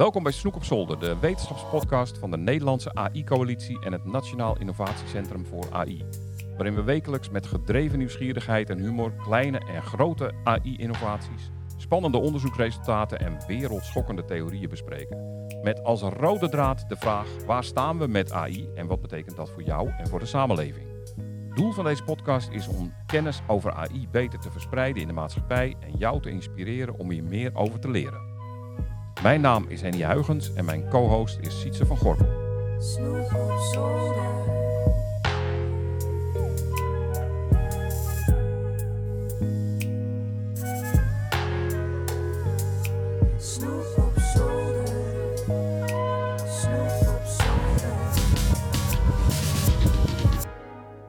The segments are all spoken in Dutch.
Welkom bij Snoek op Zolder, de wetenschapspodcast van de Nederlandse AI-coalitie en het Nationaal Innovatiecentrum voor AI. Waarin we wekelijks met gedreven nieuwsgierigheid en humor kleine en grote AI-innovaties, spannende onderzoeksresultaten en wereldschokkende theorieën bespreken. Met als rode draad de vraag: waar staan we met AI en wat betekent dat voor jou en voor de samenleving? Doel van deze podcast is om kennis over AI beter te verspreiden in de maatschappij en jou te inspireren om hier meer over te leren. Mijn naam is Henny Huigens en mijn co-host is Sietse van. Snoep op zolder. Snoep op zolder. Snoep op zolder.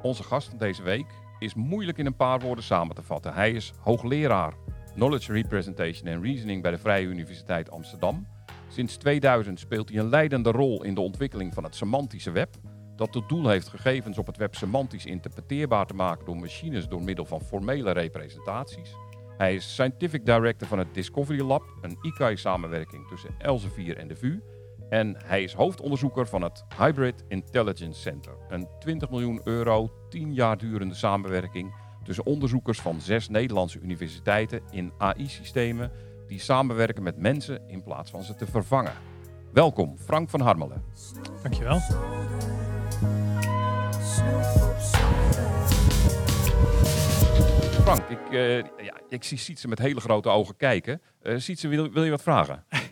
Onze gast deze week is moeilijk in een paar woorden samen te vatten. Hij is hoogleraar Knowledge Representation and Reasoning bij de Vrije Universiteit Amsterdam. Sinds 2000 speelt hij een leidende rol in de ontwikkeling van het semantische web. Dat tot doel heeft gegevens op het web semantisch interpreteerbaar te maken door machines door middel van formele representaties. Hij is Scientific Director van het Discovery Lab, een ICAI-samenwerking tussen Elsevier en de VU. En hij is hoofdonderzoeker van het Hybrid Intelligence Center. Een 20 miljoen euro, 10 jaar durende samenwerking tussen onderzoekers van zes Nederlandse universiteiten in AI-systemen die samenwerken met mensen in plaats van ze te vervangen. Welkom, Frank van Harmelen. Dankjewel. Frank, ik, eh, ja, ik zie Sietse met hele grote ogen kijken. Eh Sietse, wil, wil je wat vragen?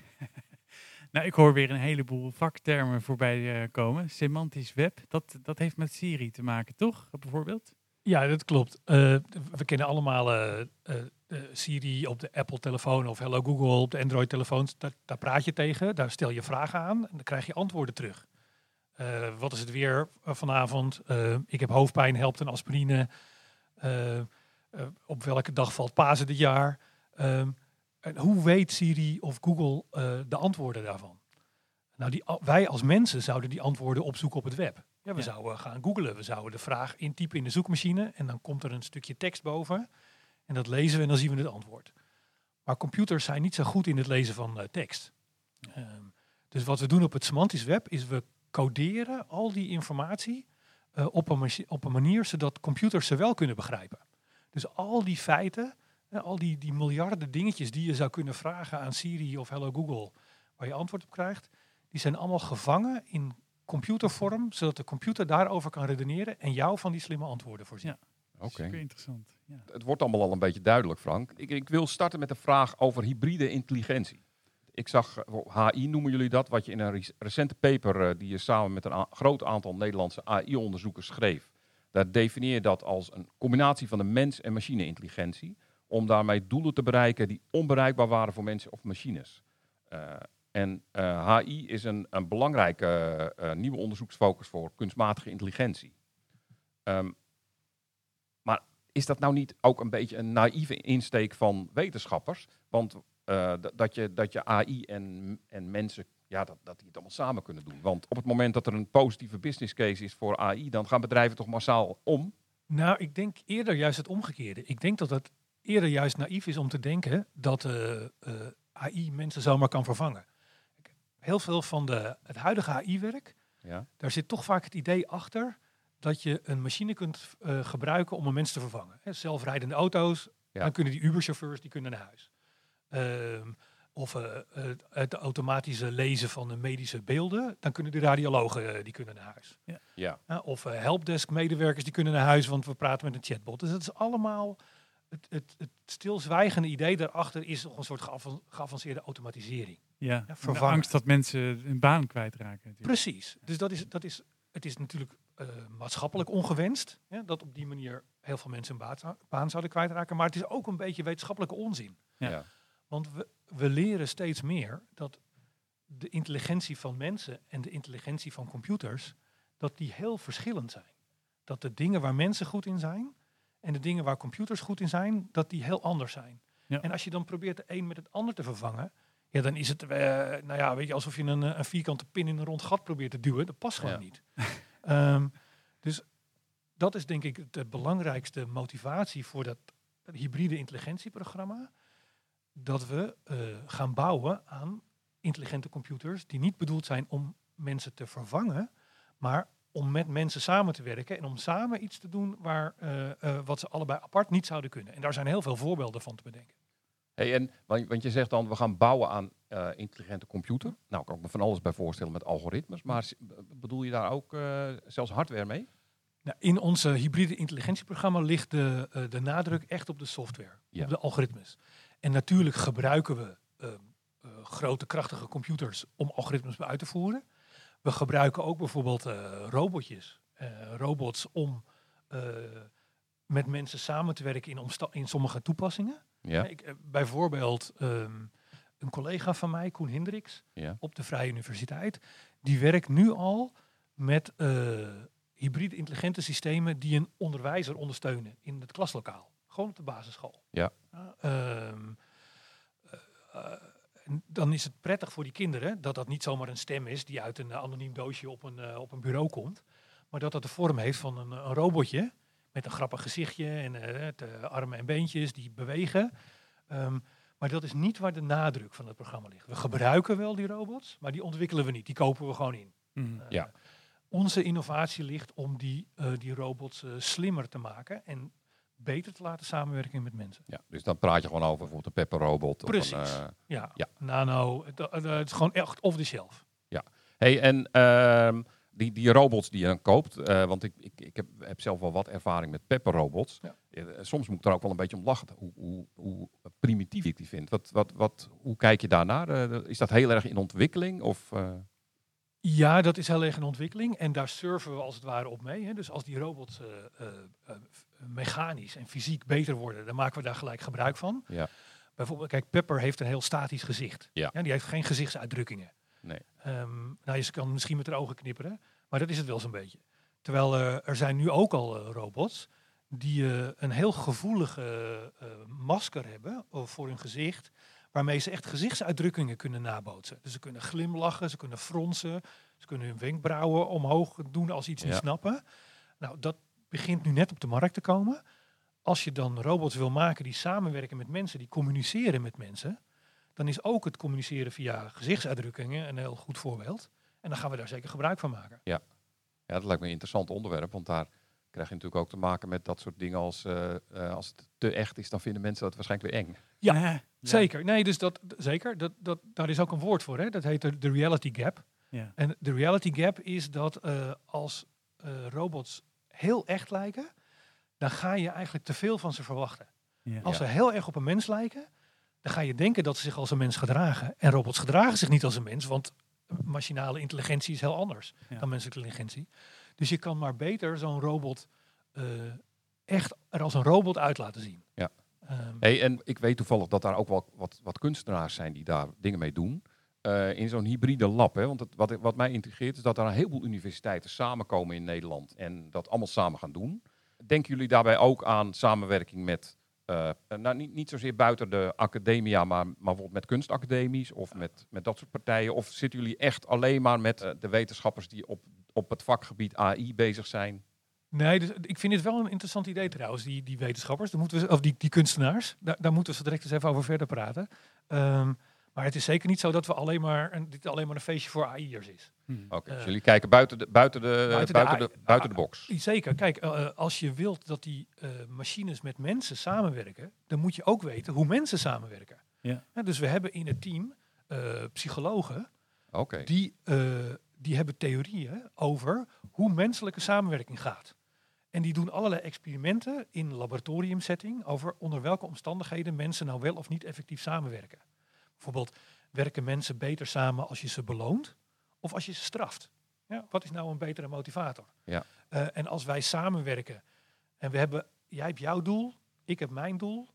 Nou, ik hoor weer een heleboel vaktermen voorbij eh, komen. Semantisch web, dat, dat heeft met Siri te maken, toch? Bijvoorbeeld? Ja, dat klopt. Eh, we kennen allemaal eh, eh, Siri op de Apple-telefoon of Hello Google op de Android-telefoons. Daar, daar praat je tegen, daar stel je vragen aan en dan krijg je antwoorden terug. Wat is het weer vanavond? Ik heb hoofdpijn, helpt een aspirine? Op welke dag valt Pasen dit jaar? Ehm, en hoe weet Siri of Google de antwoorden daarvan? Nou, die, wij als mensen zouden die antwoorden opzoeken op het web. Ja, we Ja. zouden gaan googlen. We zouden de vraag intypen in de zoekmachine en dan komt er een stukje tekst boven. En dat lezen we en dan zien we het antwoord. Maar computers zijn niet zo goed in het lezen van eh, tekst. Ehm, dus wat we doen op het semantisch web is we coderen al die informatie eh, op, een op een manier zodat computers ze wel kunnen begrijpen. Dus al die feiten, eh, al die, die miljarden dingetjes die je zou kunnen vragen aan Siri of Hello Google, waar je antwoord op krijgt, die zijn allemaal gevangen in computervorm, zodat de computer daarover kan redeneren en jou van die slimme antwoorden voorzien. Ja. Oké. Super interessant. Ja. Het wordt allemaal al een beetje duidelijk, Frank. Ik, ik wil starten met een vraag over hybride intelligentie. Ik zag, eh, HI noemen jullie dat, wat je in een rec- recente paper eh, die je samen met een groot aantal Nederlandse AI-onderzoekers schreef. Daar definieer je dat als een combinatie van de mens- en machine-intelligentie. Om daarmee doelen te bereiken die onbereikbaar waren voor mensen of machines. Eh, en eh, HI is een, een belangrijke eh, eh, nieuwe onderzoeksfocus voor kunstmatige intelligentie. Ehm, maar is dat nou niet ook een beetje een naïeve insteek van wetenschappers? Want dat, je, dat je AI en, en mensen, ja, dat, dat die het allemaal samen kunnen doen. Want op het moment dat er een positieve business case is voor AI, dan gaan bedrijven toch massaal om. Nou, ik denk eerder juist het omgekeerde. Ik denk dat het eerder juist naïef is om te denken dat AI mensen zomaar kan vervangen. Heel veel van de, het huidige AI-werk, Ja, daar zit toch vaak het idee achter dat je een machine kunt eh, gebruiken om een mens te vervangen. Zelfrijdende auto's, Ja. dan kunnen die Uber-chauffeurs die kunnen naar huis. Ehm, of eh, het, automatische lezen van de medische beelden, dan kunnen de radiologen eh, die kunnen naar huis. ja. Ja, of helpdesk-medewerkers die kunnen naar huis, want we praten met een chatbot. Dus dat is allemaal het, het, het stilzwijgende idee daarachter is nog een soort geavan- geavanceerde automatisering. Ja, en de angst dat mensen hun baan kwijtraken. natuurlijk. Precies. Dus dat is, dat is, het is natuurlijk eh, maatschappelijk ongewenst hè, dat op die manier heel veel mensen hun baan, baan zouden kwijtraken. Maar het is ook een beetje wetenschappelijke onzin. Ja. ja. Want we, we leren steeds meer dat de intelligentie van mensen en de intelligentie van computers, dat die heel verschillend zijn. Dat de dingen waar mensen goed in zijn en de dingen waar computers goed in zijn, dat die heel anders zijn. Ja. En als je dan probeert de een met het ander te vervangen, ja, dan is het, eh, nou ja, weet je, alsof je een, eh, een vierkante pin in een rond gat probeert te duwen. Dat past gewoon Ja. niet. Ehm, dus dat is denk ik de belangrijkste motivatie voor dat, hybride intelligentieprogramma. Dat we eh, gaan bouwen aan intelligente computers die niet bedoeld zijn om mensen te vervangen, maar om met mensen samen te werken en om samen iets te doen waar, eh, eh, wat ze allebei apart niet zouden kunnen. En daar zijn heel veel voorbeelden van te bedenken. Hey, en, want, je zegt dan, we gaan bouwen aan eh, intelligente computer. Nou, kan ik me van alles bij voorstellen met algoritmes. Maar bedoel je daar ook zelfs hardware mee? Nou, in ons hybride intelligentieprogramma ligt de, de nadruk echt op de software, Ja. op de algoritmes. En natuurlijk gebruiken we ehm, eh, grote krachtige computers om algoritmes uit te voeren. We gebruiken ook bijvoorbeeld eh, robotjes, eh, robots om eh, met mensen samen te werken in, in sommige toepassingen. Ja. Ik, bijvoorbeeld ehm, een collega van mij, Koen Hendricks, ja. op de Vrije Universiteit. Die werkt nu al met hybride intelligente systemen die een onderwijzer ondersteunen in het klaslokaal. Gewoon op de basisschool. Ja. ehm, eh, eh, en dan is het prettig voor die kinderen dat dat niet zomaar een stem is die uit een eh, anoniem doosje op een, eh, op een bureau komt. Maar dat dat de vorm heeft van een, een robotje met een grappig gezichtje en eh, armen en beentjes die bewegen. Ehm, maar dat is niet waar de nadruk van het programma ligt. We gebruiken wel die robots, maar die ontwikkelen we niet. Die kopen we gewoon in. Mhm. Ja. Onze innovatie ligt om die, die robots slimmer te maken en beter te laten samenwerken met mensen. ja. Dus dan praat je gewoon over bijvoorbeeld een Pepper robot. Of Precies. een, eh, Ja, Ja. nano, het, eh, het is gewoon echt off the shelf. Hey, en ehm, die, die robots die je dan koopt, eh, want ik, ik, ik heb, heb zelf wel wat ervaring met Pepper robots. Ja. Eh, soms moet ik er ook wel een beetje om lachen, hoe, hoe, hoe primitief ik die vind. Wat, wat, wat, hoe kijk je daarnaar? Is dat heel erg in ontwikkeling? Of, Ja, dat is heel erg in ontwikkeling en daar surfen we als het ware op mee. Hè. Dus als die robots mechanisch en fysiek beter worden, dan maken we daar gelijk gebruik van. Ja. Bijvoorbeeld, kijk, Pepper heeft een heel statisch gezicht. Ja. die heeft geen gezichtsuitdrukkingen. Nee. Ehm, nou, je kan misschien met haar ogen knipperen, maar dat is het wel zo'n beetje. Terwijl eh, er zijn nu ook al eh, robots die eh, een heel gevoelige masker hebben voor hun gezicht, waarmee ze echt gezichtsuitdrukkingen kunnen nabootsen. Dus ze kunnen glimlachen, ze kunnen fronsen, ze kunnen hun wenkbrauwen omhoog doen als ze iets niet Ja. snappen. Nou, dat begint nu net op de markt te komen. Als je dan robots wil maken die samenwerken met mensen, die communiceren met mensen, dan is ook het communiceren via gezichtsuitdrukkingen een heel goed voorbeeld. En dan gaan we daar zeker gebruik van maken. ja, dat lijkt me een interessant onderwerp, want daar krijg je natuurlijk ook te maken met dat soort dingen als, eh, eh, als het te echt is, dan vinden mensen dat waarschijnlijk weer eng. Ja, Ja. Zeker. Nee, dus dat zeker. Dat, dat, daar is ook een woord voor. Hè? Dat heet de, de reality gap. Ja. En de reality gap is dat eh, als eh, robots heel echt lijken, dan ga je eigenlijk te veel van ze verwachten. Ja. Als ze heel erg op een mens lijken, dan ga je denken dat ze zich als een mens gedragen. En robots gedragen zich niet als een mens, want machinale intelligentie is heel anders Ja. dan menselijke intelligentie. Dus je kan maar beter zo'n robot eh, echt er als een robot uit laten zien. Ja. Ehm, Hey, en ik weet toevallig dat daar ook wel wat, wat kunstenaars zijn die daar dingen mee doen. Eh, in zo'n hybride lab. Hè? Want het, wat, wat mij intrigeert is dat er een heleboel universiteiten samenkomen in Nederland en dat allemaal samen gaan doen. Denken jullie daarbij ook aan samenwerking met, eh, nou niet, niet zozeer buiten de academia, maar, maar bijvoorbeeld met kunstacademies of met, met dat soort partijen? Of zitten jullie echt alleen maar met eh, de wetenschappers die op, op het vakgebied AI bezig zijn? Nee, dus ik vind dit wel een interessant idee trouwens, die, die wetenschappers, moeten we, of die, die kunstenaars, daar, daar moeten we direct eens even over verder praten. Ehm, maar het is zeker niet zo dat we alleen maar een, dit alleen maar een feestje voor AI'ers is. Mhm. Oké, Eh, dus jullie kijken buiten de, buiten de, buiten buiten de buiten de box. Zeker, kijk, eh, eh, als je wilt dat die eh, machines met mensen samenwerken, dan moet je ook weten hoe mensen samenwerken. Ja. dus we hebben in het team eh, psychologen Oké. die, eh, die hebben theorieën over hoe menselijke samenwerking gaat. En die doen allerlei experimenten in laboratoriumsetting over onder welke omstandigheden mensen nou wel of niet effectief samenwerken. Bijvoorbeeld, werken mensen beter samen als je ze beloont of als je ze straft? Ja, wat is nou een betere motivator? Ja. Eh, en als wij samenwerken en we hebben, jij hebt jouw doel, ik heb mijn doel.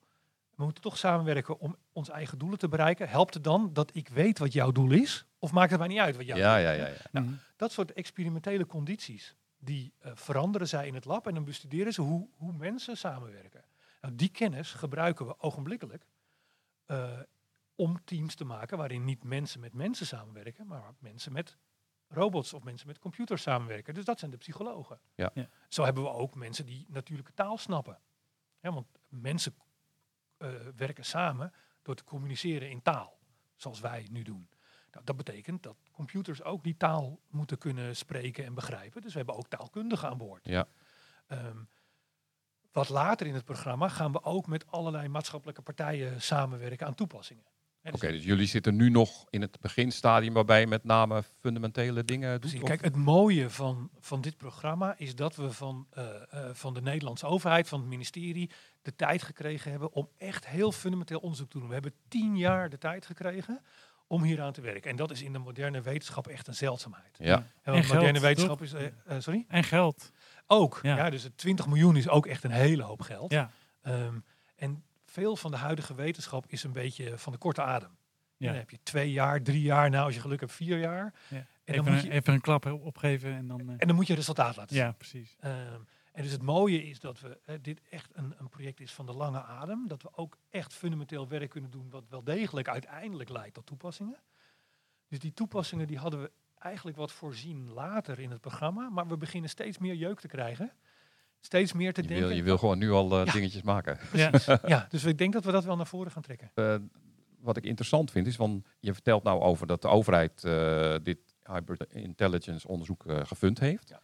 We moeten toch samenwerken om onze eigen doelen te bereiken. Helpt het dan dat ik weet wat jouw doel is? Of maakt het mij niet uit wat jouw Ja, doel ja, is? ja, ja. Nou, Mhm. Dat soort experimentele condities, die eh, veranderen zij in het lab en dan bestuderen ze hoe, hoe mensen samenwerken. Nou, die kennis gebruiken we ogenblikkelijk eh, om teams te maken waarin niet mensen met mensen samenwerken, maar mensen met robots of mensen met computers samenwerken. Dus dat zijn de psychologen. Ja. Ja. Zo hebben we ook mensen die natuurlijke taal snappen. Ja, want mensen eh, werken samen door te communiceren in taal, zoals wij nu doen. Nou, dat betekent dat computers ook die taal moeten kunnen spreken en begrijpen. Dus we hebben ook taalkundigen aan boord. Ja. Ehm, wat later in het programma gaan we ook met allerlei maatschappelijke partijen samenwerken aan toepassingen. Oké, dus dus jullie zitten nu nog in het beginstadium waarbij je met name fundamentele dingen doet? Kijk, het mooie van, van dit programma is dat we van, eh, eh, van de Nederlandse overheid, van het ministerie, de tijd gekregen hebben om echt heel fundamenteel onderzoek te doen. We hebben tien jaar de tijd gekregen om hieraan te werken. En dat is in de moderne wetenschap echt een zeldzaamheid. ja. En moderne toch? wetenschap is. eh, sorry? En geld. Ook. Ja. Ja. dus het 20 miljoen is ook echt een hele hoop geld. Ja. Ehm, en veel van de huidige wetenschap is een beetje van de korte adem. Ja. Dan heb je twee jaar, drie jaar, nou als je geluk hebt vier jaar. Ja. En, Even, dan moet een, je, even een klap opgeven en dan... eh, en dan moet je resultaat laten zien. ja, precies. Ehm, en dus het mooie is dat we dit echt een, een project is van de lange adem. Dat we ook echt fundamenteel werk kunnen doen wat wel degelijk uiteindelijk leidt tot toepassingen. Dus die toepassingen die hadden we eigenlijk wat voorzien later in het programma. Maar we beginnen steeds meer jeuk te krijgen. Steeds meer te Je, denken. wil, je wil gewoon nu al eh, Ja. dingetjes maken. Ja. Ja, dus ik denk dat we dat wel naar voren gaan trekken. Eh, wat ik interessant vind is, van, je vertelt nou over dat de overheid eh, dit hybrid intelligence onderzoek gefund heeft. Ja.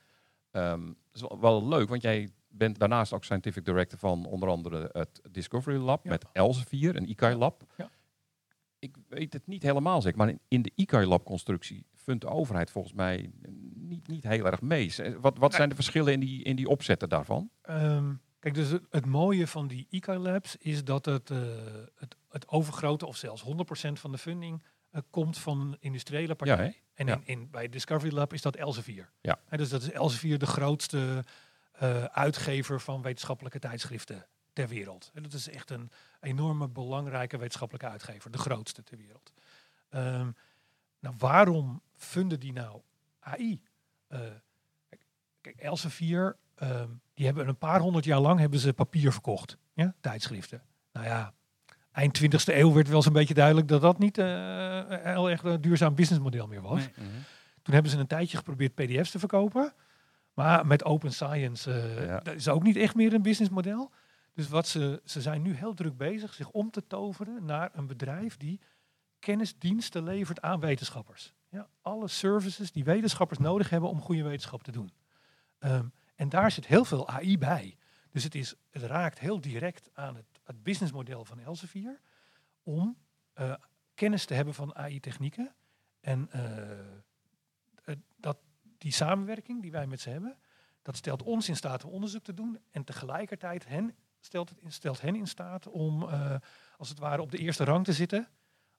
Ehm, dat is wel, leuk, want jij bent daarnaast ook scientific director van onder andere het Discovery Lab Ja. met Elsevier, een ICAI Lab. Ja. Ik weet het niet helemaal zeker, maar in, in de ICAI Fundt de overheid volgens mij niet, niet heel erg mee. Wat, wat zijn de verschillen in die, in die opzetten daarvan? Ehm, kijk, dus het, het mooie van die ICA Labs is dat het, eh, het, het overgrote of zelfs 100% van de funding eh, komt van industriële partijen. En Ja. in, in, bij Discovery Lab is dat Elsevier. Ja. Dus dat is Elsevier de grootste eh, uitgever van wetenschappelijke tijdschriften ter wereld. En dat is echt een enorme belangrijke wetenschappelijke uitgever. De grootste ter wereld. Ehm, nou, waarom funden die nou AI? Eh, kijk, Elsevier, ehm, die hebben een paar honderd jaar lang hebben ze papier verkocht. Ja? Tijdschriften. Nou ja, eind 20e eeuw werd wel zo'n beetje duidelijk dat dat niet eh, heel erg een duurzaam businessmodel meer was. Nee. Toen hebben ze een tijdje geprobeerd PDF's te verkopen. Maar met open science eh, Ja. dat is ook niet echt meer een businessmodel. Dus wat ze, ze zijn nu heel druk bezig zich om te toveren naar een bedrijf die kennisdiensten levert aan wetenschappers. Ja, alle services die wetenschappers nodig hebben om goede wetenschap te doen. Ehm, en daar zit heel veel AI bij. Dus het, is, het raakt heel direct aan het, het businessmodel van Elsevier om eh, kennis te hebben van AI-technieken. En eh, eh, dat, die samenwerking die wij met ze hebben, dat stelt ons in staat om onderzoek te doen. En tegelijkertijd hen, stelt, het stelt hen in staat om, als het ware, op de eerste rang te zitten.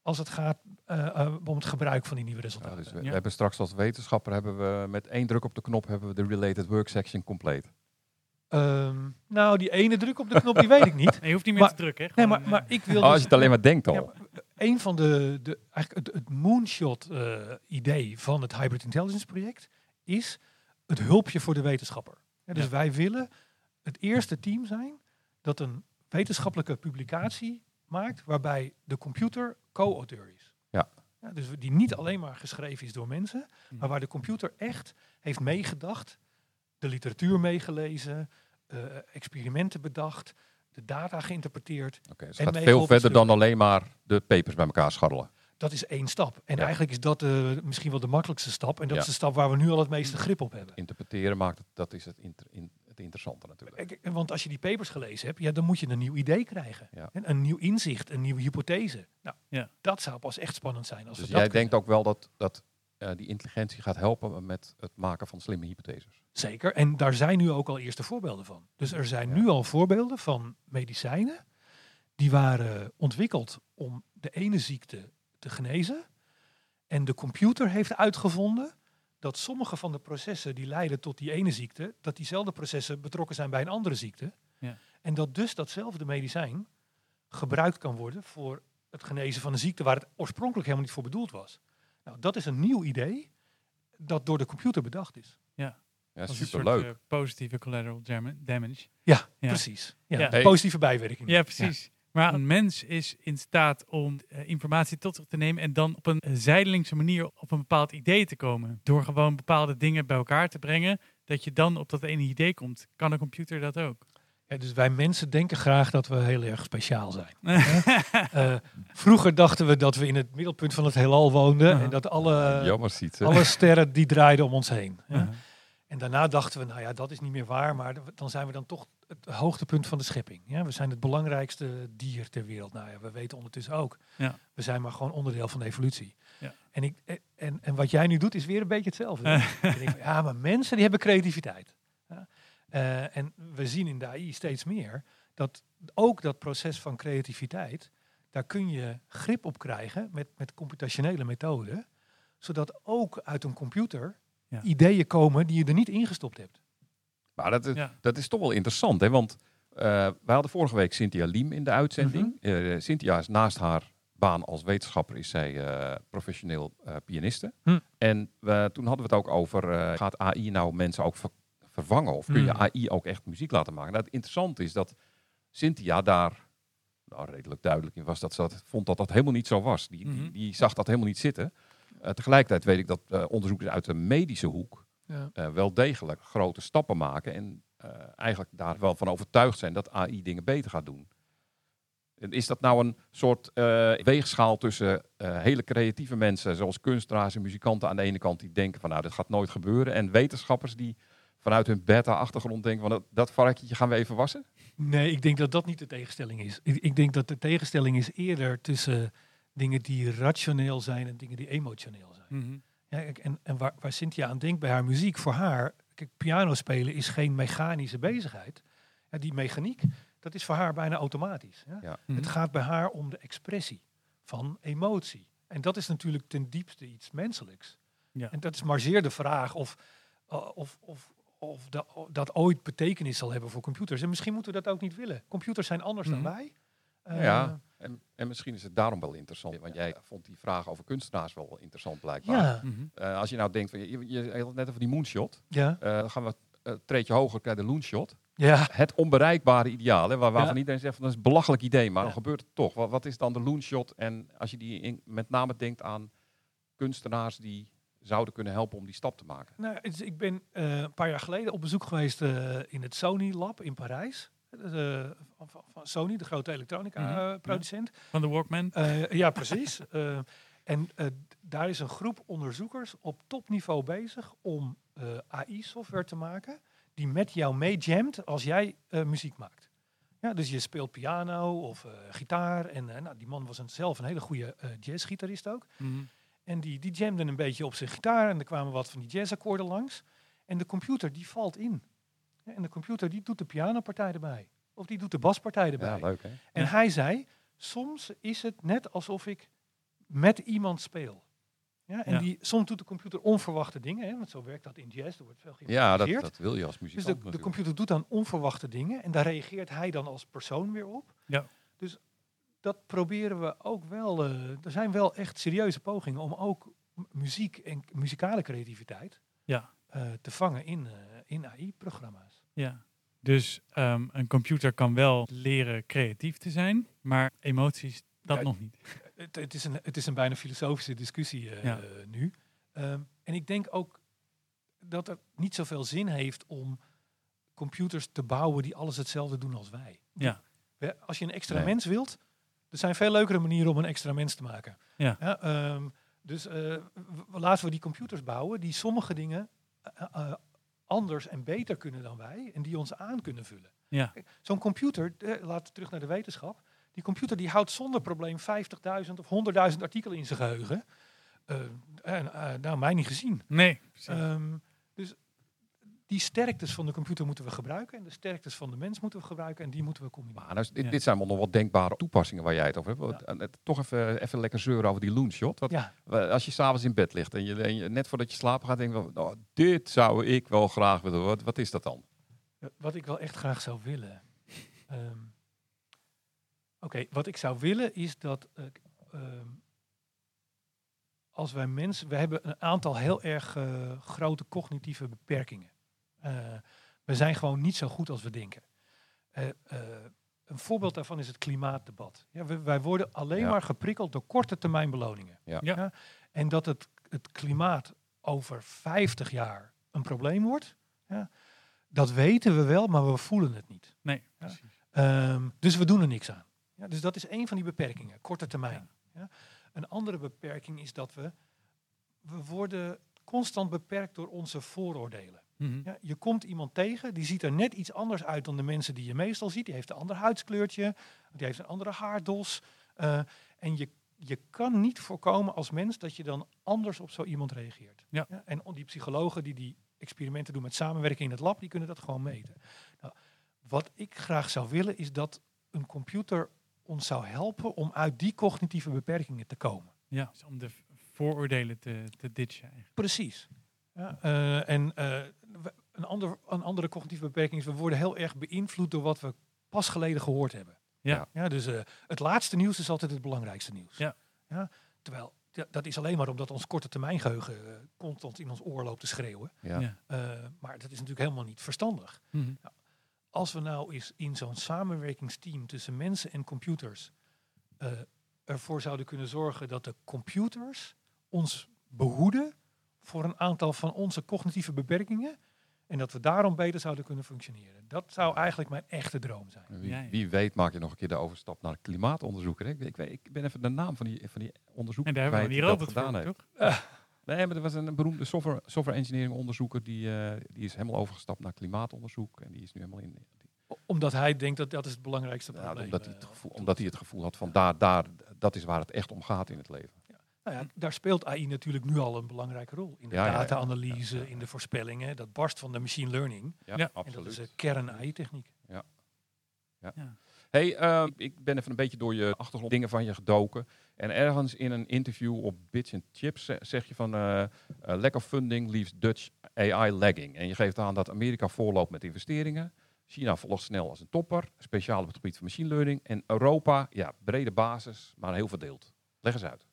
Als het gaat eh, eh, om het gebruik van die nieuwe Ja, resultaten. dus we, Ja. we hebben straks als wetenschapper hebben we met één druk op de knop hebben we de related work section compleet. Ehm, nou, die ene druk op de knop, die weet ik niet. Nee, je hoeft niet meer Maar- te drukken. Hè? Nee, maar, maar eh, ik wil Oh, als dus- je het alleen maar denkt al. Ja, maar, een van de, de eigenlijk het, het moonshot eh, idee van het Hybrid Intelligence project is het hulpje voor de wetenschapper. Ja, dus Ja. wij willen het eerste team zijn dat een wetenschappelijke publicatie maakt waarbij de computer co-auteur is. Ja. dus die niet alleen maar geschreven is door mensen, Mhm. maar waar de computer echt heeft meegedacht, de literatuur meegelezen, eh, experimenten bedacht, de data geïnterpreteerd. Oké, dus het en gaat mee veel geholpen verder dan alleen maar de papers bij elkaar scharrelen. Dat is één stap. En Ja. eigenlijk is dat eh, misschien wel de makkelijkste stap. En dat Ja. is de stap waar we nu al het meeste grip op hebben. Interpreteren maakt het, dat is het, inter- in, het interessante natuurlijk. Want als je die papers gelezen hebt, ja, dan moet je een nieuw idee krijgen. Ja. Een nieuw inzicht, een nieuwe hypothese. Nou, Ja. dat zou pas echt spannend zijn. Als Dus we jij denkt ook wel dat, dat eh, die intelligentie gaat helpen met het maken van slimme hypotheses. Zeker. En daar zijn nu ook al eerste voorbeelden van. Dus er zijn Ja. nu al voorbeelden van medicijnen die waren ontwikkeld om de ene ziekte te genezen. En de computer heeft uitgevonden dat sommige van de processen die leiden tot die ene ziekte, dat diezelfde processen betrokken zijn bij een andere ziekte. Ja. En dat dus datzelfde medicijn gebruikt kan worden voor het genezen van een ziekte waar het oorspronkelijk helemaal niet voor bedoeld was. Nou, dat is een nieuw idee dat door de computer bedacht is. Ja, als een soort superleuk. eh, positieve collateral dam- damage. Ja, Ja. precies. Ja, Ja. Hey. Positieve bijwerking. Ja, precies. Maar een mens is in staat om eh, informatie tot zich te nemen en dan op een eh, zijdelingse manier op een bepaald idee te komen. Door gewoon bepaalde dingen bij elkaar te brengen, dat je dan op dat ene idee komt. Kan een computer dat ook? Ja, dus wij mensen denken graag dat we heel erg speciaal zijn. Eh, vroeger dachten we dat we in het middelpunt van het heelal woonden en dat alle, Jammer ziet ze. alle sterren die draaiden om ons heen. Ja. En daarna dachten we, nou ja, dat is niet meer waar, maar dan zijn we dan toch het hoogtepunt van de schepping. Ja, we zijn het belangrijkste dier ter wereld. Nou ja, we weten ondertussen ook. Ja. We zijn maar gewoon onderdeel van de evolutie. Ja. En, ik, eh, en, en wat jij nu doet is weer een beetje hetzelfde. Ik denk ja, maar mensen die hebben creativiteit. Ja. Eh, en we zien in de AI steeds meer dat ook dat proces van creativiteit, daar kun je grip op krijgen met, met computationele methoden, zodat ook uit een computer Ja. ideeën komen die je er niet ingestopt hebt. Maar dat is, Ja. dat is toch wel interessant, hè? Want eh wij hadden vorige week Cynthia Liem in de uitzending. Mhm. Eh, Cynthia is naast haar baan als wetenschapper is zij eh, professioneel eh, pianiste. Hm. En we, toen hadden we het ook over, eh, gaat AI nou mensen ook ver- vervangen? Of kun je Mhm. AI ook echt muziek laten maken? Nou, het interessante is dat Cynthia daar nou, redelijk duidelijk in was. Dat ze dat, vond dat dat helemaal niet zo was. Die, die, Mhm. die zag dat helemaal niet zitten. Eh, tegelijkertijd weet ik dat eh, onderzoekers uit de medische hoek Ja. eh, wel degelijk grote stappen maken. En eh, eigenlijk daar wel van overtuigd zijn dat AI dingen beter gaat doen. En Is dat nou een soort eh, weegschaal tussen eh, hele creatieve mensen, zoals kunstenaars en muzikanten aan de ene kant, die denken van nou, dit gaat nooit gebeuren. En wetenschappers die vanuit hun beta-achtergrond denken van dat, dat varkentje gaan we even wassen? Nee, ik denk dat dat niet de tegenstelling is. Ik, ik denk dat de tegenstelling is eerder tussen dingen die rationeel zijn en dingen die emotioneel zijn. Mhm. Ja, en en waar, waar Cynthia aan denkt bij haar muziek, voor haar, kijk, piano spelen is geen mechanische bezigheid. Ja, die mechaniek, dat is voor haar bijna automatisch. Ja? Ja. Mhm. Het gaat bij haar om de expressie van emotie. En dat is natuurlijk ten diepste iets menselijks. Ja. En dat is maar zeer de vraag of, uh, of, of, of da- dat ooit betekenis zal hebben voor computers. En misschien moeten we dat ook niet willen. Computers zijn anders Mhm. dan wij. Eh, ja, en, en misschien is het daarom wel interessant. Want jij vond die vraag over kunstenaars wel interessant blijkbaar. ja, Mhm. Eh, als je nou denkt, van, je, je, je had net over die moonshot. ja, Eh, dan gaan we een treedje hoger bij de loonshot. ja. Het onbereikbare ideaal, hè, waar, waarvan Ja. iedereen zegt van dat is een belachelijk idee, maar Ja. dan gebeurt het toch. Wat, wat is dan de loonshot? En als je die in- met name denkt aan kunstenaars die zouden kunnen helpen om die stap te maken. Nou, ik ben eh, een paar jaar geleden op bezoek geweest eh, in het Sony Lab in Parijs. Eh, van, Sony, de grote Mhm, elektronica-producent. Van de Walkman. ja, precies. Eh, en eh, daar is een groep onderzoekers op topniveau bezig om eh, AI-software te maken die met jou meejamt als jij eh, muziek maakt. Ja, dus je speelt piano of eh, gitaar. En eh, nou, die man was een, zelf een hele goede eh, jazzgitarist ook. Mhm. En die, die jamde een beetje op zijn gitaar en er kwamen wat van die jazzakkoorden langs. En de computer die valt in. En de computer die doet de pianopartij erbij. Of die doet de baspartij erbij. Ja, leuk hè? En Ja. hij zei, soms is het net alsof ik met iemand speel. Ja, en Ja. Die, soms doet de computer onverwachte dingen, hè, want zo werkt dat in jazz. Er wordt veel Ja, dat, geïmproviseerd. dat wil je als Dus muzikant de, de computer doet dan onverwachte dingen en daar reageert hij dan als persoon weer op. Ja. Dus dat proberen we ook wel. eh, er zijn wel echt serieuze pogingen om ook muziek en muzikale creativiteit Ja. eh, te vangen in, eh, in AI-programma's. Ja. Dus ehm, een computer kan wel leren creatief te zijn, maar emoties, dat Ja, nog niet. Het, het, is een, het is een bijna filosofische discussie eh, Ja. nu. Ehm, en ik denk ook dat het niet zoveel zin heeft om computers te bouwen die alles hetzelfde doen als wij. Ja. Als je een extra Nee. mens wilt, er zijn veel leukere manieren om een extra mens te maken. Ja. ehm, dus eh, laten we die computers bouwen die sommige dingen eh, eh, anders en beter kunnen dan wij en die ons aan kunnen vullen. Ja. Zo'n computer, eh, laten we terug naar de wetenschap. Die computer die houdt zonder probleem 50.000 of 100.000 artikelen in zijn geheugen. Eh, en, eh, nou, mij niet gezien. Nee. Ehm, dus die sterktes van de computer moeten we gebruiken. En de sterktes van de mens moeten we gebruiken. En die moeten we combineren. Maar nou, dit, Ja. dit zijn wel nog wat denkbare toepassingen waar jij het over hebt. Eh, Toch even, even lekker zeuren over die loonshot. Wat, Ja, Als je s'avonds in bed ligt en je, en je net voordat je slapen gaat, denk je, oh, dit zou ik wel graag willen. Wat, wat is dat dan? wat ik wel echt graag zou willen. Ehm, Oké, wat ik zou willen is dat eh, ehm, als wij mensen, we hebben een aantal heel erg eh, grote cognitieve beperkingen. Eh, we zijn gewoon niet zo goed als we denken. Eh, eh, een voorbeeld daarvan is het klimaatdebat. Ja, we- wij worden alleen Ja. maar geprikkeld door korte termijn beloningen. Ja. Ja. En dat het, het klimaat over 50 jaar een probleem wordt, ja, Dat weten we wel, maar we voelen het niet. Nee, Ja. Ehm, dus we doen er niks aan. Ja, dus dat is een van die beperkingen, korte termijn. Ja. Een andere beperking is dat we, we worden constant beperkt door onze vooroordelen. Mhm. Ja, je komt iemand tegen, die ziet er net iets anders uit dan de mensen die je meestal ziet. Die heeft een ander huidskleurtje, die heeft een andere haardos. eh, en je, je kan niet voorkomen als mens dat je dan anders op zo iemand reageert. Ja. en die psychologen die die experimenten doen met samenwerking in het lab, die kunnen dat gewoon meten. Nou, wat ik graag zou willen is dat een computer ons zou helpen om uit die cognitieve beperkingen te komen. Ja, dus om de vooroordelen te, te ditchen eigenlijk. Precies. Ja, eh, en eh, een, ander, een andere cognitieve beperking is, we worden heel erg beïnvloed door wat we pas geleden gehoord hebben. Ja. Ja, dus eh, het laatste nieuws is altijd het belangrijkste nieuws. Ja. terwijl ja, dat is alleen maar omdat ons korte termijn geheugen eh, constant in ons oor loopt te schreeuwen. Ja. Ja. Eh, maar dat is natuurlijk helemaal niet verstandig. Mhm. Als we nou eens in zo'n samenwerkingsteam tussen mensen en computers eh, ervoor zouden kunnen zorgen dat de computers ons behoeden voor een aantal van onze cognitieve beperkingen en dat we daarom beter zouden kunnen functioneren. Dat zou eigenlijk mijn echte droom zijn. Wie, wie weet maak je nog een keer de overstap naar klimaatonderzoeker. Hè? Ik, ik, weet- ik ben even de naam van die, van die onderzoeker En daar hebben we hier altijd voor, gedaan toch? Nee, maar er was een beroemde software, software engineering onderzoeker die, eh, die is helemaal overgestapt naar klimaatonderzoek. En die is nu helemaal in. die- Omdat hij denkt dat dat is het belangrijkste ja, probleem. omdat, hij het eh, gevoel, omdat hij het gevoel had van daar, daar, dat is waar het echt om gaat in het leven. Nou ja, daar speelt AI natuurlijk nu al een belangrijke rol. In de Ja, ja, ja. data-analyse, Ja, ja, ja. in de voorspellingen. Dat barst van de machine learning. Ja, Ja. En dat absoluut. is een kern-AI-techniek. Hey, eh, ik ben even een beetje door je achtergrond dingen van je gedoken. En ergens in een interview op Bits and Chips ze- zeg je van eh, lack of funding leaves Dutch AI lagging. En je geeft aan dat Amerika voorloopt met investeringen. China volgt snel als een topper, speciaal op het gebied van machine learning. En Europa, ja, brede basis, maar heel verdeeld. Leg eens uit.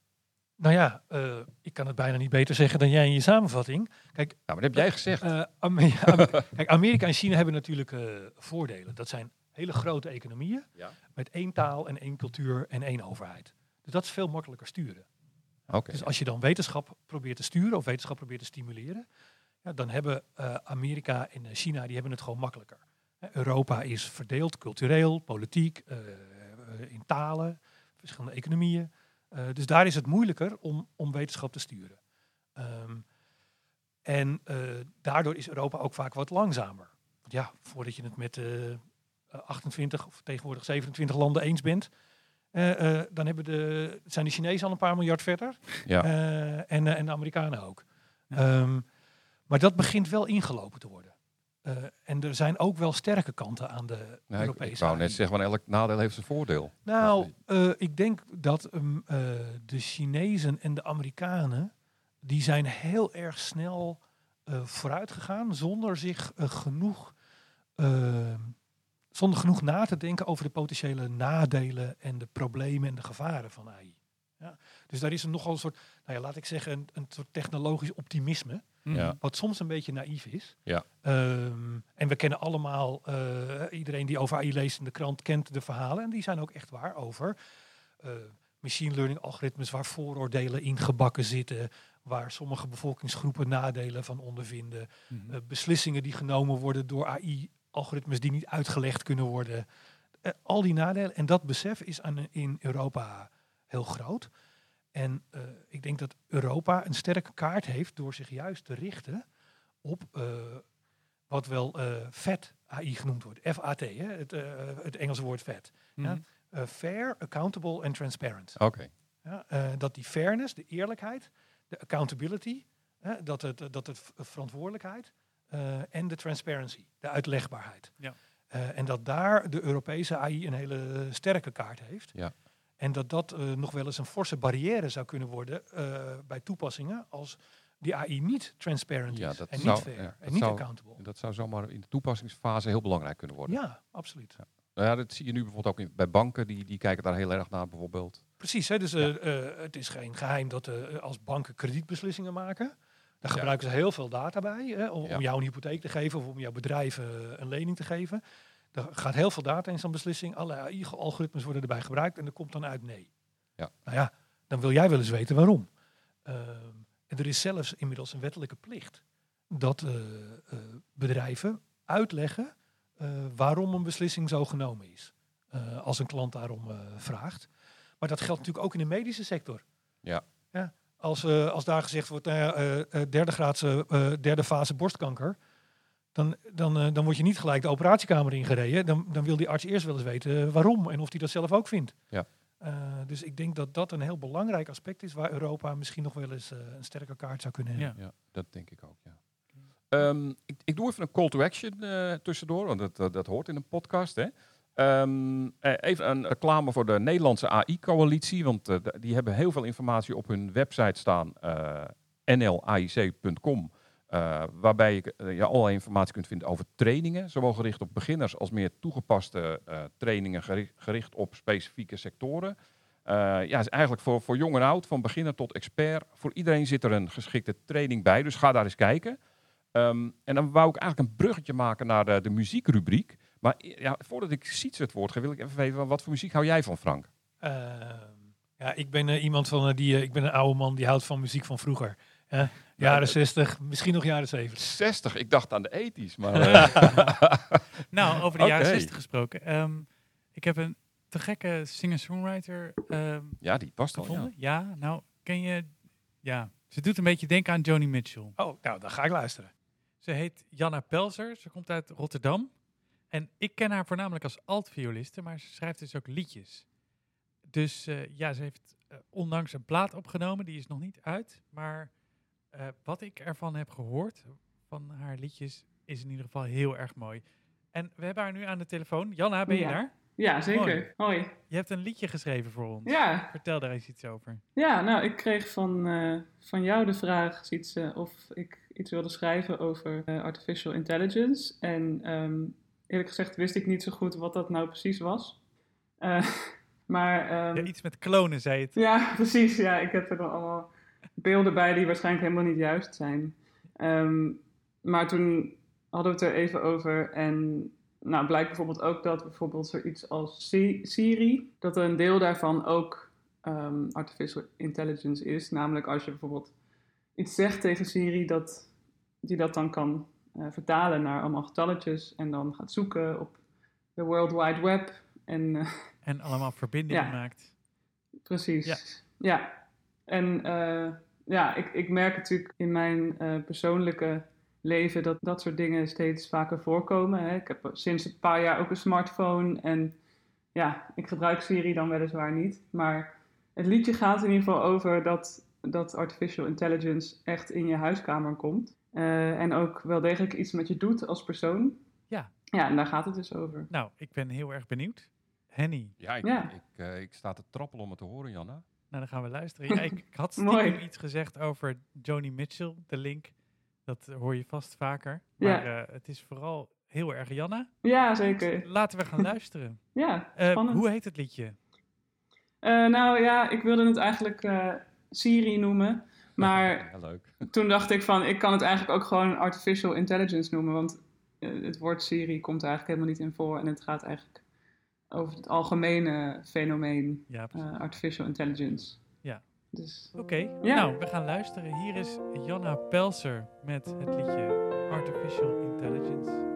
Nou ja, eh, ik kan het bijna niet beter zeggen dan jij in je samenvatting. Kijk, Ja, maar dat heb jij gezegd. eh, Kijk Amerika en China hebben natuurlijk eh, voordelen. Dat zijn hele grote economieën Ja. met één taal en één cultuur en één overheid. Dus dat is veel makkelijker sturen. Dus als je dan wetenschap probeert te sturen of wetenschap probeert te stimuleren, ja, dan hebben Amerika en China die hebben het gewoon makkelijker. Europa is verdeeld cultureel, politiek, in talen, verschillende economieën. Eh, dus daar is het moeilijker om, om wetenschap te sturen. Ehm, en eh, daardoor is Europa ook vaak wat langzamer. Want ja, voordat je het met eh, eh, 28 of tegenwoordig 27 landen eens bent, eh, eh, dan hebben de, zijn de Chinezen al een paar miljard verder. ja. Eh, en, en de Amerikanen ook. Ja. Ehm, maar dat begint wel ingelopen te worden. Eh, en er zijn ook wel sterke kanten aan de Nee, ik, Europese ik wou net zeggen, van elk nadeel heeft zijn voordeel. Nou, eh, ik denk dat ehm, eh, de Chinezen en de Amerikanen, die zijn heel erg snel vooruit gegaan zonder zich genoeg, ehm, zonder genoeg na te denken over de potentiële nadelen en de problemen en de gevaren van AI. Dus daar is er nogal een soort, nou ja, laat ik zeggen, een, een soort technologisch optimisme. Mhm. Ja. Wat soms een beetje naïef is. Ja. Ehm, en we kennen allemaal, eh, iedereen die over AI leest in de krant kent de verhalen. En die zijn ook echt waar over eh, machine learning algoritmes waar vooroordelen in gebakken zitten. Waar sommige bevolkingsgroepen nadelen van ondervinden. Mhm. Eh, beslissingen die genomen worden door AI-algoritmes die niet uitgelegd kunnen worden. Al die nadelen. En dat besef is aan, in Europa heel groot. En eh, ik denk dat Europa een sterke kaart heeft door zich juist te richten op eh, wat wel eh FAT AI genoemd wordt. FAT, hè? Het, eh, het Engelse woord FAT. Mhm. ja. Fair, accountable en transparent. Oké. Ja, eh, dat die fairness, de eerlijkheid, de accountability, hè, dat het, dat het verantwoordelijkheid eh, en de transparency, de uitlegbaarheid. Ja. Eh, en dat daar de Europese AI een hele sterke kaart heeft. Ja. En dat dat eh, nog wel eens een forse barrière zou kunnen worden eh, bij toepassingen als die AI niet transparent Ja, is en zou- niet fair ja, en niet zou- accountable. En Dat zou zomaar in de toepassingsfase heel belangrijk kunnen worden. Ja, absoluut. Nou ja, dat zie je nu bijvoorbeeld ook in, bij banken, die, die kijken daar heel erg naar bijvoorbeeld. Precies, hè? dus eh, het is geen geheim dat als banken kredietbeslissingen maken, daar Ja. gebruiken ze heel veel data bij hè, om, Ja. jou een hypotheek te geven of om jouw bedrijf een lening te geven. Er gaat heel veel data in zo'n beslissing, alle AI-algoritmes worden erbij gebruikt en er komt dan uit nee. Ja. Nou ja, dan wil jij wel eens weten waarom. Ehm, en er is zelfs inmiddels een wettelijke plicht dat eh, eh, bedrijven uitleggen eh, waarom een beslissing zo genomen is. als een klant daarom vraagt. Maar dat geldt natuurlijk ook in de medische sector. Ja. ja als, als daar gezegd wordt, nou derde, graadse, derde fase borstkanker, dan, dan, eh, dan word je niet gelijk de operatiekamer ingereden. Dan, dan wil die arts eerst wel eens weten eh, waarom en of hij dat zelf ook vindt. Ja. Eh, dus ik denk dat dat een heel belangrijk aspect is waar Europa misschien nog wel eens eh, een sterke kaart zou kunnen hebben. Ja. Ja, dat denk ik ook, ja. Ehm, ik, ik doe even een call to action eh, tussendoor, want dat, dat, dat hoort in een podcast. Hè. Ehm, eh, even een reclame voor de Nederlandse AI-coalitie, want die hebben heel veel informatie op hun website staan, eh nlaic.com, eh, waarbij je ja, allerlei informatie kunt vinden over trainingen, zowel gericht op beginners als meer toegepaste eh, trainingen gericht, op specifieke sectoren. Ja, is eigenlijk voor, voor jong en oud, van beginner tot expert. Voor iedereen zit er een geschikte training bij, dus ga daar eens kijken. Ehm, en dan wou ik eigenlijk een bruggetje maken naar de, muziekrubriek. Maar ja, voordat ik Siets het woord geef, wil ik even weten, wat voor muziek hou jij van, Frank? Ehm, ja, ik ben iemand van die, ik ben een oude man die houdt van muziek van vroeger. hè. Jaren eh, 60, misschien nog jaren 70. 60, ik dacht aan de ethisch, maar... eh, Nou, over de jaren Oké. 60 gesproken. Ehm, ik heb een te gekke singer-songwriter ehm, ja, die past al, ja. gevonden. Ja. nou, ken je... Ja, ze doet een beetje denken aan Joni Mitchell. Oh, nou, dan ga ik luisteren. Ze heet Janna Pelzer. Ze komt uit Rotterdam. En ik ken haar voornamelijk als altvioliste, maar ze schrijft dus ook liedjes. Dus eh, ja, ze heeft eh, onlangs een plaat opgenomen. Die is nog niet uit. Maar eh, wat ik ervan heb gehoord, van haar liedjes, is in ieder geval heel erg mooi. En we hebben haar nu aan de telefoon. Janna, ben je Ja. daar? Ja, zeker. Mooi. Hoi. Je hebt een liedje geschreven voor ons. Ja, Vertel daar eens iets over. ja, nou, ik kreeg van, eh, van jou de vraag iets, eh, of ik iets wilde schrijven over artificial intelligence. En ehm, eerlijk gezegd wist ik niet zo goed wat dat nou precies was. Maar ehm, Ja, iets met klonen, zei het. Ja, precies. Ja, ik heb er dan allemaal beelden bij die waarschijnlijk helemaal niet juist zijn. Ehm, maar toen hadden we het er even over. En nou, blijkt bijvoorbeeld ook dat bijvoorbeeld zoiets als Si- Siri, dat een deel daarvan ook ehm, artificial intelligence is. Namelijk als je bijvoorbeeld iets zegt tegen Siri, dat die dat dan kan eh, vertalen naar allemaal getalletjes. En dan gaat zoeken op de World Wide Web. En eh, En allemaal verbindingen Ja. maakt. Precies. Ja. Ja. En eh, ja, ik, ik merk natuurlijk in mijn eh, persoonlijke leven dat dat soort dingen steeds vaker voorkomen. Hè. Ik heb sinds een paar jaar ook een smartphone en ja, ik gebruik Siri dan weliswaar niet. Maar het liedje gaat in ieder geval over dat, dat artificial intelligence echt in je huiskamer komt. Eh, en ook wel degelijk iets met je doet als persoon. Ja. Ja, en daar gaat het dus over. Nou, ik ben heel erg benieuwd. Henny, Ja, ik, Ja. Ik, ik sta te trappelen om het te horen, Janna. Nou dan gaan we luisteren. Ja, ik, ik had stiekem iets gezegd over Joni Mitchell, de link. Dat hoor je vast vaker. Ja. Maar eh, het is vooral heel erg Janna. Ja, zeker. Laten we gaan luisteren. Ja, Eh, spannend. hoe heet het liedje? Eh, nou ja, ik wilde het eigenlijk eh, Siri noemen. Maar Ja, leuk. toen dacht ik van, ik kan het eigenlijk ook gewoon artificial intelligence noemen. Want eh, het woord Siri komt er eigenlijk helemaal niet in voor. En het gaat eigenlijk over het algemene fenomeen Ja, eh, artificial intelligence. Ja. Dus Oké, Ja. nou, we gaan luisteren. Hier is Janna Pelser met het liedje Artificial Intelligence.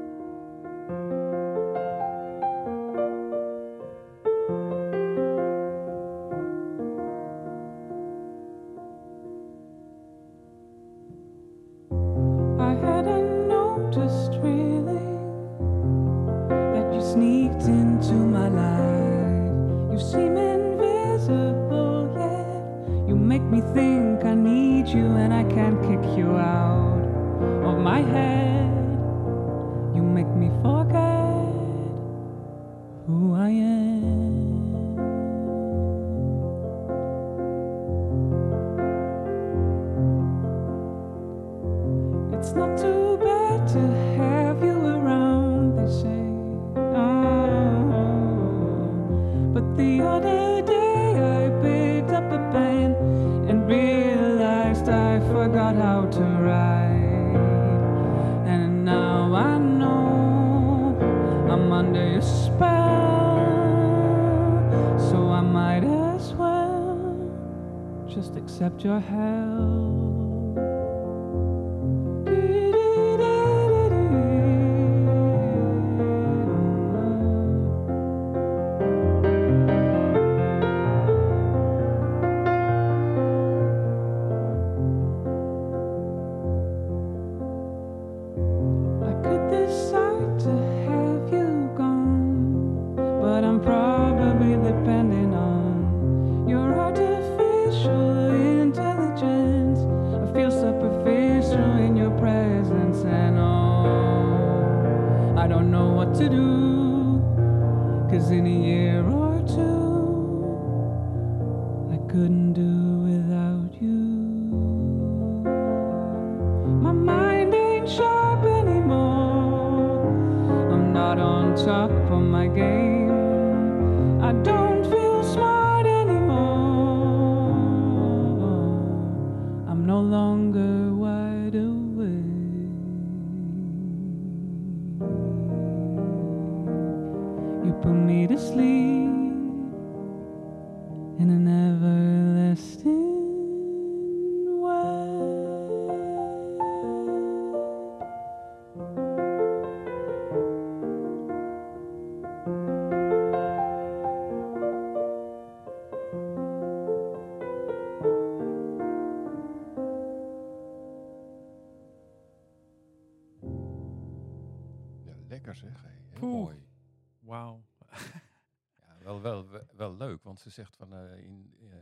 Zegt van eh, in, eh,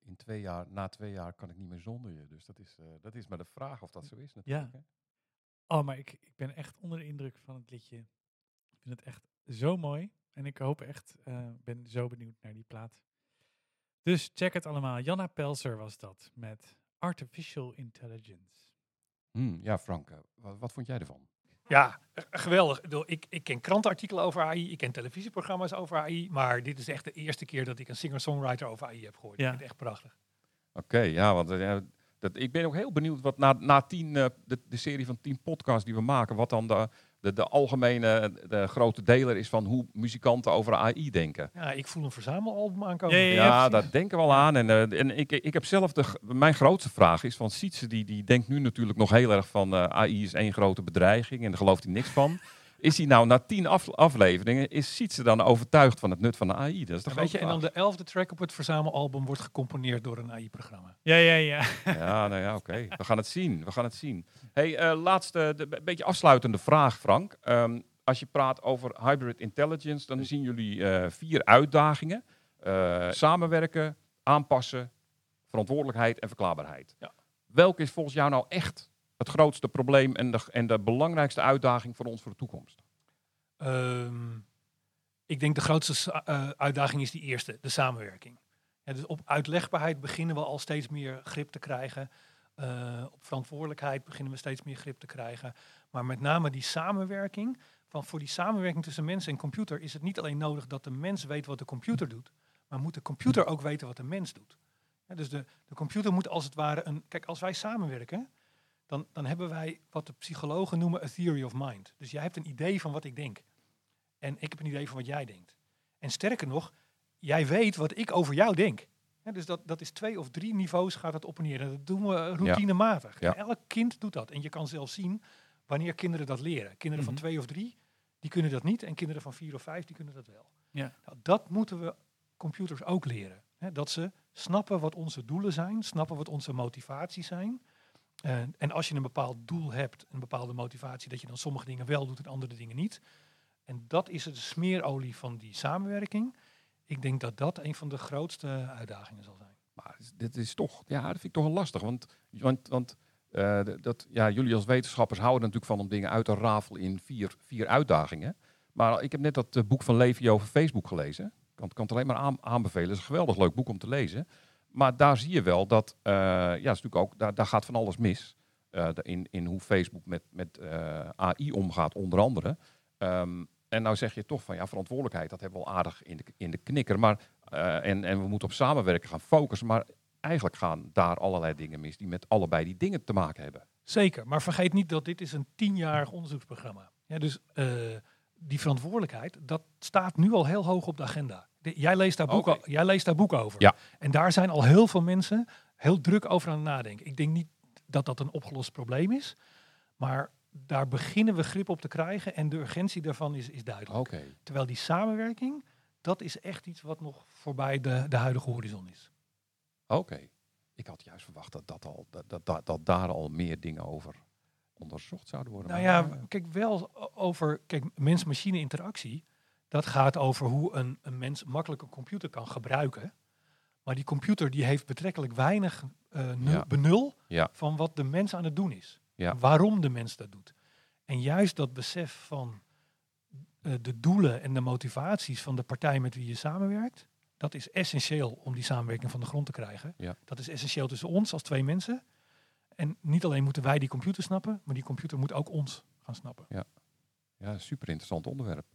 in twee jaar, na twee jaar kan ik niet meer zonder je. Dus dat is, eh, dat is maar de vraag of dat zo is natuurlijk. hè. Oh, maar ik, ik ben echt onder de indruk van het liedje. Ik vind het echt zo mooi. En ik hoop echt, ben zo benieuwd naar die plaat. Dus check het allemaal. Janna Pelser was dat met Artificial Intelligence. Hmm, ja, Frank, wat, wat vond jij ervan? Ja, eh, geweldig. Ik Ik, ik ken krantenartikelen over AI, ik ken televisieprogramma's over AI, maar dit is echt de eerste keer dat ik een singer-songwriter over AI heb gehoord. Ja. Ik vind het echt prachtig. Oké, ja, want eh, ja, dat, ik ben ook heel benieuwd wat na, na tien, eh, de, de serie van tien podcasts die we maken, wat dan de, de, de algemene, de grote deler is van hoe muzikanten over AI denken. Ja, ik voel een verzamelalbum aankomen. Ja, ja, daar denken we al aan. En, eh, en ik, ik heb zelf de, mijn grootste vraag is van Sietse, die, die denkt nu natuurlijk nog heel erg van eh, AI is één grote bedreiging en daar gelooft hij niks van. Is hij nou na tien af- afleveringen, is Sietse dan overtuigd van het nut van de AI? Dat is de Ja, weet je, en dan de elfde track op het verzamelalbum wordt gecomponeerd door een AI-programma. Ja, ja, ja. Ja, nou ja, oké. We gaan het zien. We gaan het zien. Hey, eh, laatste, een beetje afsluitende vraag, Frank. Ehm, als je praat over hybrid intelligence, dan zien jullie eh, vier uitdagingen: Eh, samenwerken, aanpassen, verantwoordelijkheid en verklaarbaarheid. Ja. Welke is volgens jou nou echt het grootste probleem en de, en de belangrijkste uitdaging voor ons voor de toekomst? Ehm, ik denk de grootste eh, uitdaging is die eerste, de samenwerking. Dus op uitlegbaarheid beginnen we al steeds meer grip te krijgen. Eh, op verantwoordelijkheid beginnen we steeds meer grip te krijgen. Maar met name die samenwerking. Van voor die samenwerking tussen mens en computer is het niet alleen nodig dat de mens weet wat de computer doet. Maar moet de computer ook weten wat de mens doet. Dus de, de computer moet als het ware een. Kijk, als wij samenwerken, dan, dan hebben wij wat de psychologen noemen a theory of mind. Dus jij hebt een idee van wat ik denk. En ik heb een idee van wat jij denkt. En sterker nog, jij weet wat ik over jou denk. Dus dat, dat is twee of drie niveaus gaat het op en neer. En dat doen we routinematig. Ja. Elk kind doet dat. En je kan zelfs zien wanneer kinderen dat leren. Kinderen Mhm. van twee of drie, die kunnen dat niet. En kinderen van vier of vijf, die kunnen dat wel. Ja. Nou, dat moeten we computers ook leren. Dat ze snappen wat onze doelen zijn, snappen wat onze motivaties zijn. Eh, en als je een bepaald doel hebt, een bepaalde motivatie, dat je dan sommige dingen wel doet en andere dingen niet. En dat is het smeerolie van die samenwerking. Ik denk dat dat een van de grootste uitdagingen zal zijn. Maar dit is toch, ja, dat vind ik toch wel lastig. Want, want, want eh, dat, ja, jullie als wetenschappers houden natuurlijk van om dingen uit te rafelen in vier, vier uitdagingen. Maar ik heb net dat eh, boek van Levi over Facebook gelezen. Ik kan, kan het alleen maar aan, aanbevelen. Het is een geweldig leuk boek om te lezen. Maar daar zie je wel dat, eh, ja, is natuurlijk ook, daar, daar gaat van alles mis. de- in, in hoe Facebook met, met eh, AI omgaat, onder andere. Ehm, en nou zeg je toch van ja, verantwoordelijkheid, dat hebben we al aardig in de, in de knikker. Maar, en, en we moeten op samenwerken gaan focussen. Maar eigenlijk gaan daar allerlei dingen mis die met allebei die dingen te maken hebben. Zeker, maar vergeet niet dat dit is een tienjarig onderzoeksprogramma. Ja, dus die verantwoordelijkheid, dat staat nu al heel hoog op de agenda. De- jij, leest daar Oké. jij leest daar boeken over. Ja. En daar zijn al heel veel mensen heel druk over aan het nadenken. Ik denk niet dat dat een opgelost probleem is, maar daar beginnen we grip op te krijgen en de urgentie daarvan is, is duidelijk. Terwijl die samenwerking, dat is echt iets wat nog voorbij de, de huidige horizon is. Oké. Ik had juist verwacht dat, dat, al, dat, dat, dat, daar al meer dingen over onderzocht zouden worden. Nou ja, kijk wel over kijk, mens-machine interactie. Dat gaat over hoe een, een mens makkelijk een computer kan gebruiken. Maar die computer die heeft betrekkelijk weinig eh, nu- Ja. benul Ja. van wat de mens aan het doen is. Ja. Waarom de mens dat doet. En juist dat besef van eh, de doelen en de motivaties van de partij met wie je samenwerkt. Dat is essentieel om die samenwerking van de grond te krijgen. Ja. Dat is essentieel tussen ons als twee mensen. En niet alleen moeten wij die computer snappen, maar die computer moet ook ons gaan snappen. Ja, super interessant onderwerp.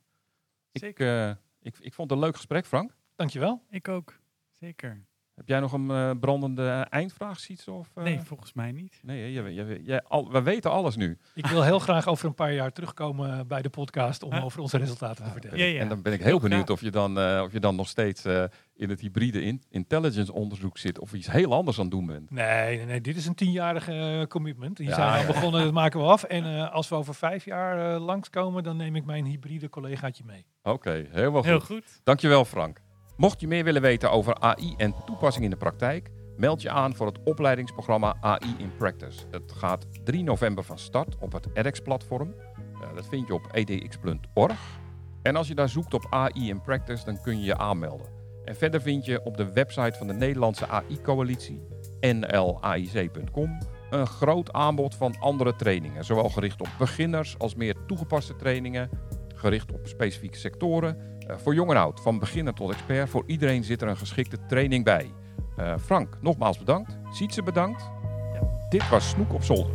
Ik, Zeker. eh, ik, ik vond het een leuk gesprek, Frank. Dankjewel. Ik ook. Zeker. Heb jij nog een eh, brandende eindvraag, Siets? Of, eh? Nee, volgens mij niet. Nee, jij, jij, jij- al, we weten alles nu. Ik wil heel graag over een paar jaar terugkomen bij de podcast om over onze resultaten te vertellen. Ja, ja. En dan ben ik heel Heel benieuwd of je, dan, eh, of je dan nog steeds eh, in het hybride in- intelligence onderzoek zit. Of iets heel anders aan het doen bent. Nee, nee, nee, dit is een tienjarige eh, commitment. Die Ja, zijn al ja. begonnen, dat maken we af. En eh, als we over vijf jaar eh, langskomen, dan neem ik mijn hybride collegaatje mee. Oké, helemaal Heel goed. goed. Dankjewel Frank. Mocht je meer willen weten over AI en toepassing in de praktijk, meld je aan voor het opleidingsprogramma AI in Practice. Het gaat 3 november van start op het edX-platform. Eh, dat vind je op edx.org. En als je daar zoekt op AI in Practice, dan kun je je aanmelden. En verder vind je op de website van de Nederlandse AI-coalitie, nlaic.com, een groot aanbod van andere trainingen. Zowel gericht op beginners als meer toegepaste trainingen, gericht op specifieke sectoren. Eh, voor jong en oud, van beginner tot expert, voor iedereen zit er een geschikte training bij. Eh, Frank, nogmaals bedankt. Sietse bedankt. Ja. Dit was Snoek op zolder.